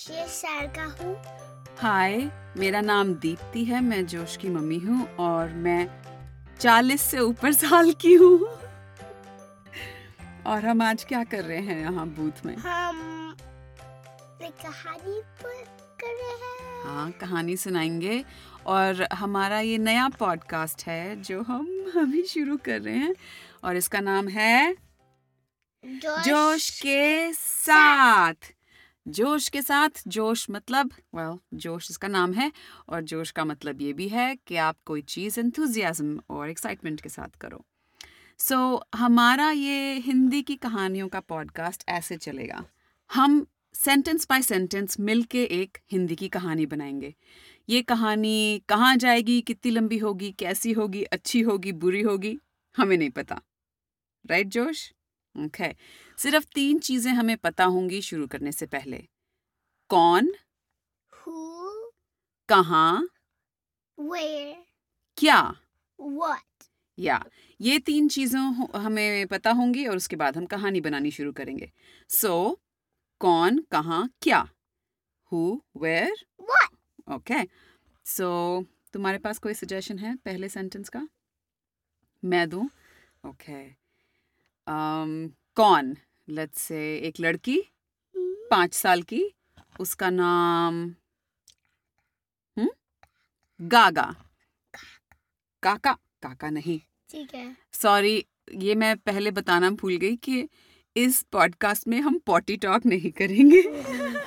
छह साल का हूँ। हाय मेरा नाम दीप्ति है मैं जोश की मम्मी हूँ और मैं चालीस से ऊपर साल की हूँ। और हम आज क्या कर रहे हैं यहाँ बूथ में? हम कहानी कर रहे हैं। हाँ कहानी सुनाएँगे और हमारा ये नया पॉडकास्ट है जो हम अभी शुरू कर रहे हैं और इसका नाम है जोश, जोश के साथ। जोश के साथ जोश मतलब वेल well, जोश इसका नाम है और जोश का मतलब ये भी है कि आप कोई चीज़ एंथुजियाज्म और एक्साइटमेंट के साथ करो। सो so, हमारा ये हिंदी की कहानियों का पॉडकास्ट ऐसे चलेगा। हम सेंटेंस बाय सेंटेंस मिल के एक हिंदी की कहानी बनाएँगे। ये कहानी कहाँ जाएगी कितनी लंबी होगी कैसी होगी अच्छी होगी बुरी होगी हमें नहीं पता। Right right, Josh? Okay okay. सिर्फ़ तीन चीज़ें हमें पता होंगी शुरू करने से पहले। कौन? कहाँ? क्या? What? या ये तीन चीज़ों हमें पता होंगी और उसके बाद हम कहानी बनानी शुरू करेंगे। सो so, कौन कहाँ क्या? हु वेयर ओके सो तुम्हारे पास कोई सजेशन है पहले सेंटेंस का? मैं दूँ? Okay okay. um, कौन? लेट्स से एक लड़की पाँच साल की उसका नाम हम्म? गागा। काका। काका नहीं। ठीक है। सॉरी ये मैं पहले बताना भूल गई कि इस पॉडकास्ट में हम पॉटी टॉक नहीं करेंगे।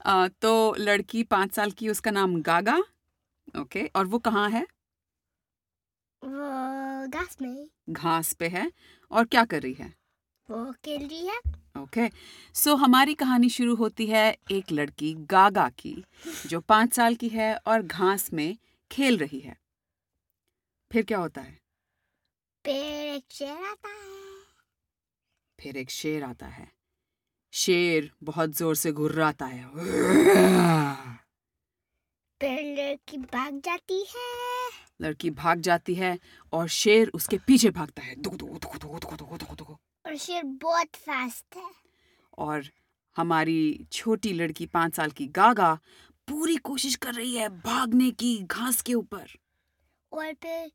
अ, तो लड़की पाँच साल की उसका नाम गागा। ओके और वो कहाँ है? वो घास में। घास पे है। और क्या कर रही है? ओके के ओके। सो हमारी कहानी शुरू होती है एक लड़की गागा की जो पाँच साल की है और घास में खेल रही है। फिर क्या होता है? फिर एक शेर आता है। फिर एक शेर आता है। शेर बहुत ज़ोर से घुर्राता है। फिर लड़की भाग जाती है। लड़की भाग जाती है और शेर उसके पीछे भागता है। दुख दुख दुख दुख दुख दुख दुख दुख और शेर बहुत फास्ट है। और हमारी छोटी लड़की पाँच साल की गागा पूरी कोशिश कर रही है भागने की घास के ऊपर। और फिर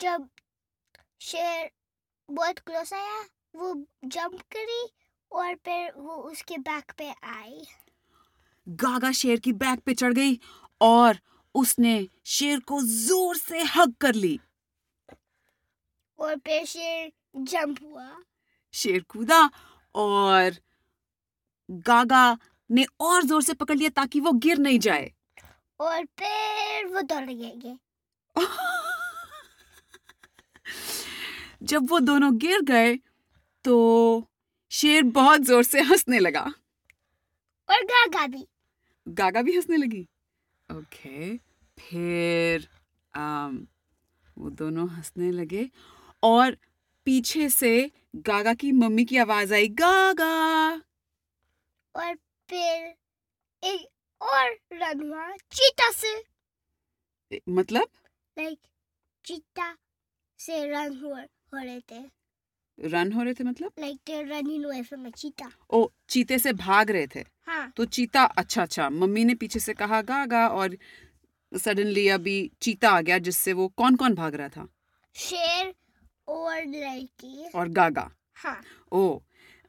जब शेर बहुत क्लोज आया वो जंप करी और फिर वो उसके बैक पे आई। गागा शेर की बैक पे चढ़ गई और उसने शेर को ज़ोर से हग कर ली। और फिर शेर जंप हुआ। शेर कूदा और गागा ने और ज़ोर से पकड़ लिया ताकि वो गिर नहीं जाए। और फिर वो दौड़ गए जब वो दोनों गिर गए तो शेर बहुत ज़ोर से हंसने लगा। और गागा भी। गागा भी हंसने लगी। ओके फिर आम, वो दोनों हंसने लगे और पीछे से गागा की मम्मी की आवाज़ आई गागा! और फिर एक और रन हुआ चीता से। मतलब? लाइक चीता से रन हुआ हो रहे थे। रन हो रहे थे मतलब? Like they running away from a cheetah. ओ चीते से भाग रहे थे? हाँ। तो चीता अच्छा अच्छा मम्मी ने पीछे से कहा गागा और सडनली अभी चीता आ गया जिससे वो कौन कौन भाग रहा था? शेर और लड़की। और गागा। हाँ। ओ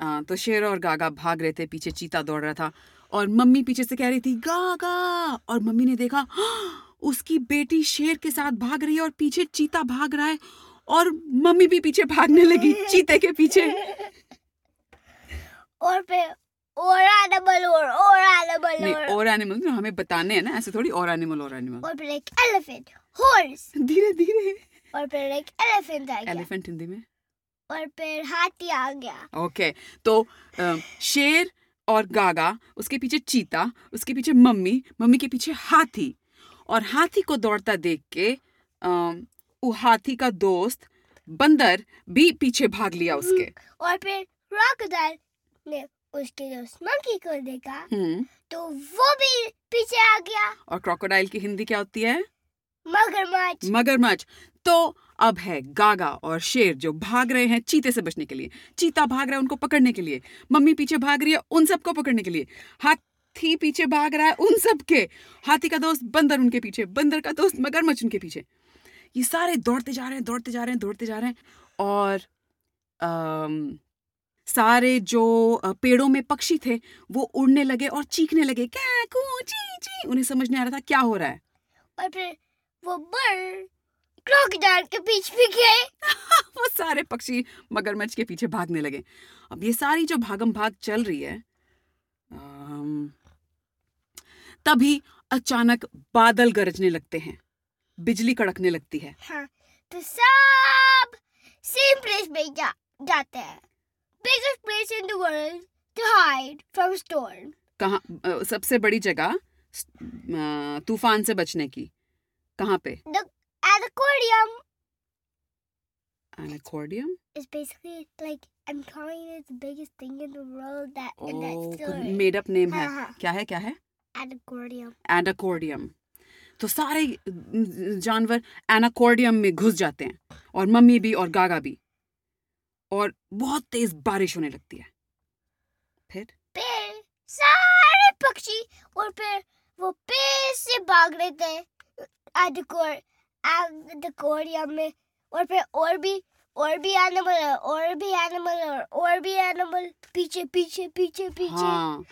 आ, तो शेर और गागा भाग रहे थे पीछे चीता दौड़ रहा था। और मम्मी पीछे से कह रही थी गागा! और मम्मी ने देखा "हाँ, उसकी बेटी शेर के साथ भाग रही है और पीछे चीता भाग रहा है। और मम्मी भी पीछे भागने लगी चीते के पीछे। और फिर और एनिमल और और एनिमल नहीं और। एनिमल हमें बताने हैं ना ऐसे थोड़ी और एनिमल और एनिमल और फिर एक एलिफेंट हॉर्स धीरे धीरे। और फिर एक एलिफेंट आ गया। एलिफेंट हिंदी में? और फिर हाथी आ गया। ओके तो अ, शेर और गागा उसके पीछे चीता उसके पीछे मम्मी मम्मी के पीछे हाथी। और हाथी को दौड़ता देख के वो हाथी का दोस्त बंदर भी पीछे भाग लिया उसके। और फिर क्रोकोडाइल ने उसके दोस्त मंकी को देखा। हम्म। तो वो भी पीछे आ गया। और क्रोकोडाइल की हिंदी क्या होती है? मगरमच्छ। मगरमच्छ। तो अब है गागा और शेर जो भाग रहे हैं चीते से बचने के लिए। चीता भाग रहा है उनको पकड़ने के लिए। मम्मी पीछे भाग रही है उन सबको पकड़ने के लिए। हाथी पीछे भाग रहा है उन सब के हाथी का दोस्त बंदर उनके पीछे बंदर का दोस्त मगरमच्छ उनके पीछे। ये सारे दौड़ते जा रहे हैं दौड़ते जा रहे हैं दौड़ते जा रहे हैं। और अम, सारे जो पेड़ों में पक्षी थे वो उड़ने लगे और चीखने लगे। क्या कू ची ची। उन्हें समझ नहीं आ रहा था क्या हो रहा है। और फिर वो बर्ड क्रोकोडाइल के बीच में गए। वो सारे पक्षी मगरमच्छ के पीछे भागने लगे। अब ये सारी जो भागम भाग चल रही है अम, तभी अचानक बादल गरजने लगते हैं बिजली कड़कने लगती है। हाँ तो सब सेम प्लेस में जा, जाते हैं। Biggest place in the world to hide from storm कहाँ अ, सबसे बड़ी जगह अ, तूफ़ान से बचने की। कहाँ पे? An aquarium एनाकोर्डियम? Is basically like I'm calling it the biggest thing in the world that in that ओ story. मेड अप नेम है। हाँ, हाँ. क्या है क्या है? Aquarium. एनाकोर्डियम तो सारे जानवर एनाकोर्डियम में घुस जाते हैं और मम्मी भी और गागा भी। और बहुत तेज बारिश होने लगती है। फिर? फिर सारे पक्षी और फिर वो पेड़ से भाग रहे थे एडिकोरियम में और फिर और भी और भी एनिमल है और भी एनिमल और और भी एनिमल पीछे पीछे पीछे पीछे। हाँ।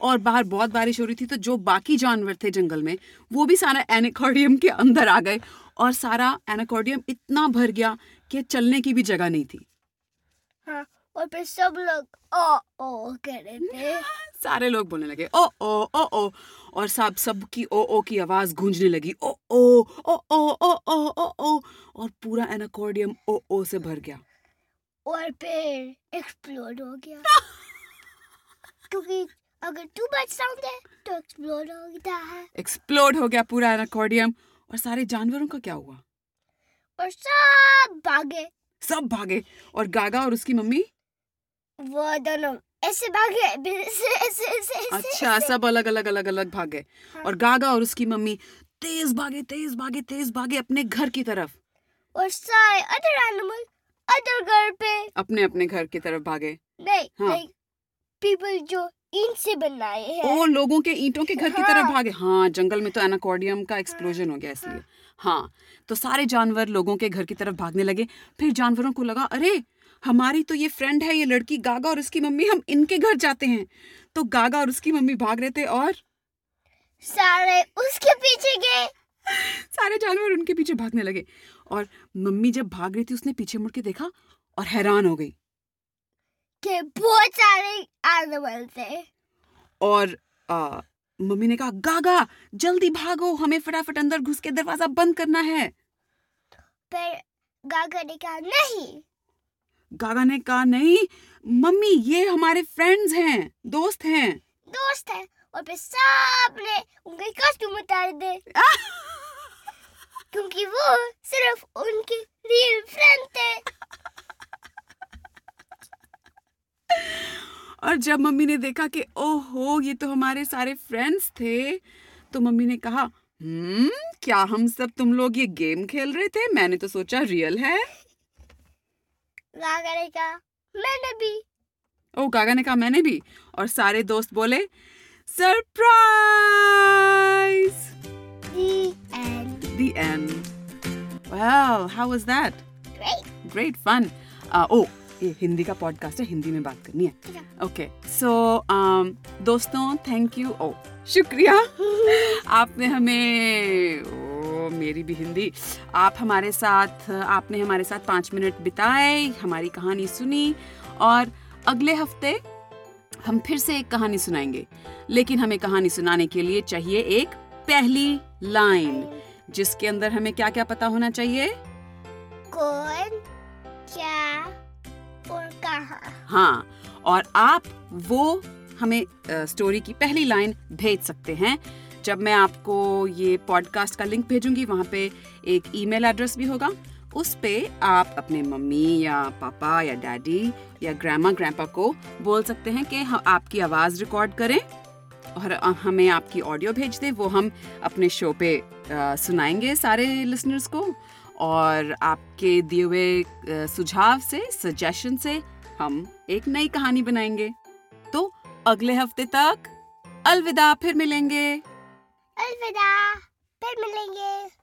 और बाहर बहुत बारिश हो रही थी तो जो बाकी जानवर थे जंगल में वो भी सारा एनाकोर्डियम के अंदर आ गए और सारा एनाकोर्डियम इतना भर गया कि चलने की भी जगह नहीं थी। हाँ। और फिर सब लोग ओ ओ कह रहे थे। सारे लोग बोलने लगे ओ ओ ओ ओ और सब सबकी ओ ओ की आवाज़ गूंजने लगी ओ ओ ओ ओ ओ ओ ओ ओ और पूरा एनाकोर्डियम ओ ओ से भर गया। और फिर एक्सप्लोड हो गया। क्योंकि अगर टू मच साउंड है तो एक्सप्लोड होता है। एक्सप्लोड हो गया पूरा एनाकोर्डियम। और सारे जानवरों का क्या हुआ? और सब भागे। सब भागे। और गागा और उसकी मम्मी? वो दोनों ऐसे भागे ऐसे ऐसे ऐसे अच्छा सब अलग अलग अलग अलग भागे। हाँ। और गागा और उसकी मम्मी तेज भागे तेज भागे तेज भागे अपने घर की तरफ़। और सारे अदर एनिमल अदर घर पे। अपने अपने घर की तरफ़ भागे। नहीं हाँ। पीपल जो ईंट से बनाए हैं। ओ लोगों के ईंटों के घर की हाँ। तरफ़ भागे। हाँ जंगल में तो एनाकोर्डियम का एक्सप्लोजन हो गया इसलिए। हाँ तो सारे जानवर लोगों के घर की तरफ़ भागने लगे। फिर जानवरों को लगा अरे हमारी तो ये फ्रेंड है ये लड़की गागा और उसकी मम्मी हम इनके घर जाते हैं। तो गागा और उसकी मम्मी भाग रहे थे और? सारे उसके पीछे गए। सारे जानवर उनके पीछे भागने लगे। और मम्मी जब भाग रही थी उसने पीछे मुड़ के देखा और हैरान हो गई। कि बहुत सारे एनिमल थे। और आ, मम्मी ने कहा गागा जल्दी भागो हमें फटाफट अंदर घुस के दरवाज़ा बंद करना है। पर गागा ने कहा नहीं। गागा ने कहा नहीं मम्मी ये हमारे फ्रेंड्स हैं दोस्त हैं. दोस्त है और फिर सबने उनके कॉस्ट्यूम उतार दे क्योंकि वो सिर्फ़ उनके रियल फ्रेंड थे। और जब मम्मी ने देखा कि ओहो ये तो हमारे सारे फ्रेंड्स थे तो मम्मी ने कहा हम्म क्या हम सब तुम लोग ये गेम खेल रहे थे? मैंने तो सोचा रियल है। गागा ने कहा मैंने भी। ओ गागा ने कहा मैंने भी। और सारे दोस्त बोले surprise The end. the end. Well how was that? Great. great fun. Uh, oh ये हिंदी का पॉडकास्ट है हिंदी में बात करनी है। ओके सो दोस्तों थैंक यू ओ शुक्रिया। आपने हमें मेरी भी हिंदी। आप हमारे साथ आपने हमारे साथ पाँच मिनट बिताए हमारी कहानी सुनी और अगले हफ़्ते हम फिर से एक कहानी सुनाएँगे। लेकिन हमें कहानी सुनाने के लिए चाहिए एक पहली लाइन जिसके अंदर हमें क्या क्या पता होना चाहिए? कौन क्या और कहाँ? हाँ और आप वो हमें स्टोरी की पहली लाइन भेज सकते हैं। जब मैं आपको ये पॉडकास्ट का लिंक भेजूँगी वहाँ पे एक ईमेल एड्रेस भी होगा। उस पे आप अपने मम्मी या पापा या डैडी या ग्रैमा ग्रैंपा को बोल सकते हैं कि आपकी आवाज़ रिकॉर्ड करें और हमें आपकी ऑडियो भेज दें। वो हम अपने शो पे अ, सुनाएँगे सारे लिसनर्स को और आपके दिए हुए सुझाव से सजेशन से हम एक नई कहानी बनाएँगे। तो अगले हफ़्ते तक अलविदा फिर मिलेंगे। अलविदा फिर मिलेंगे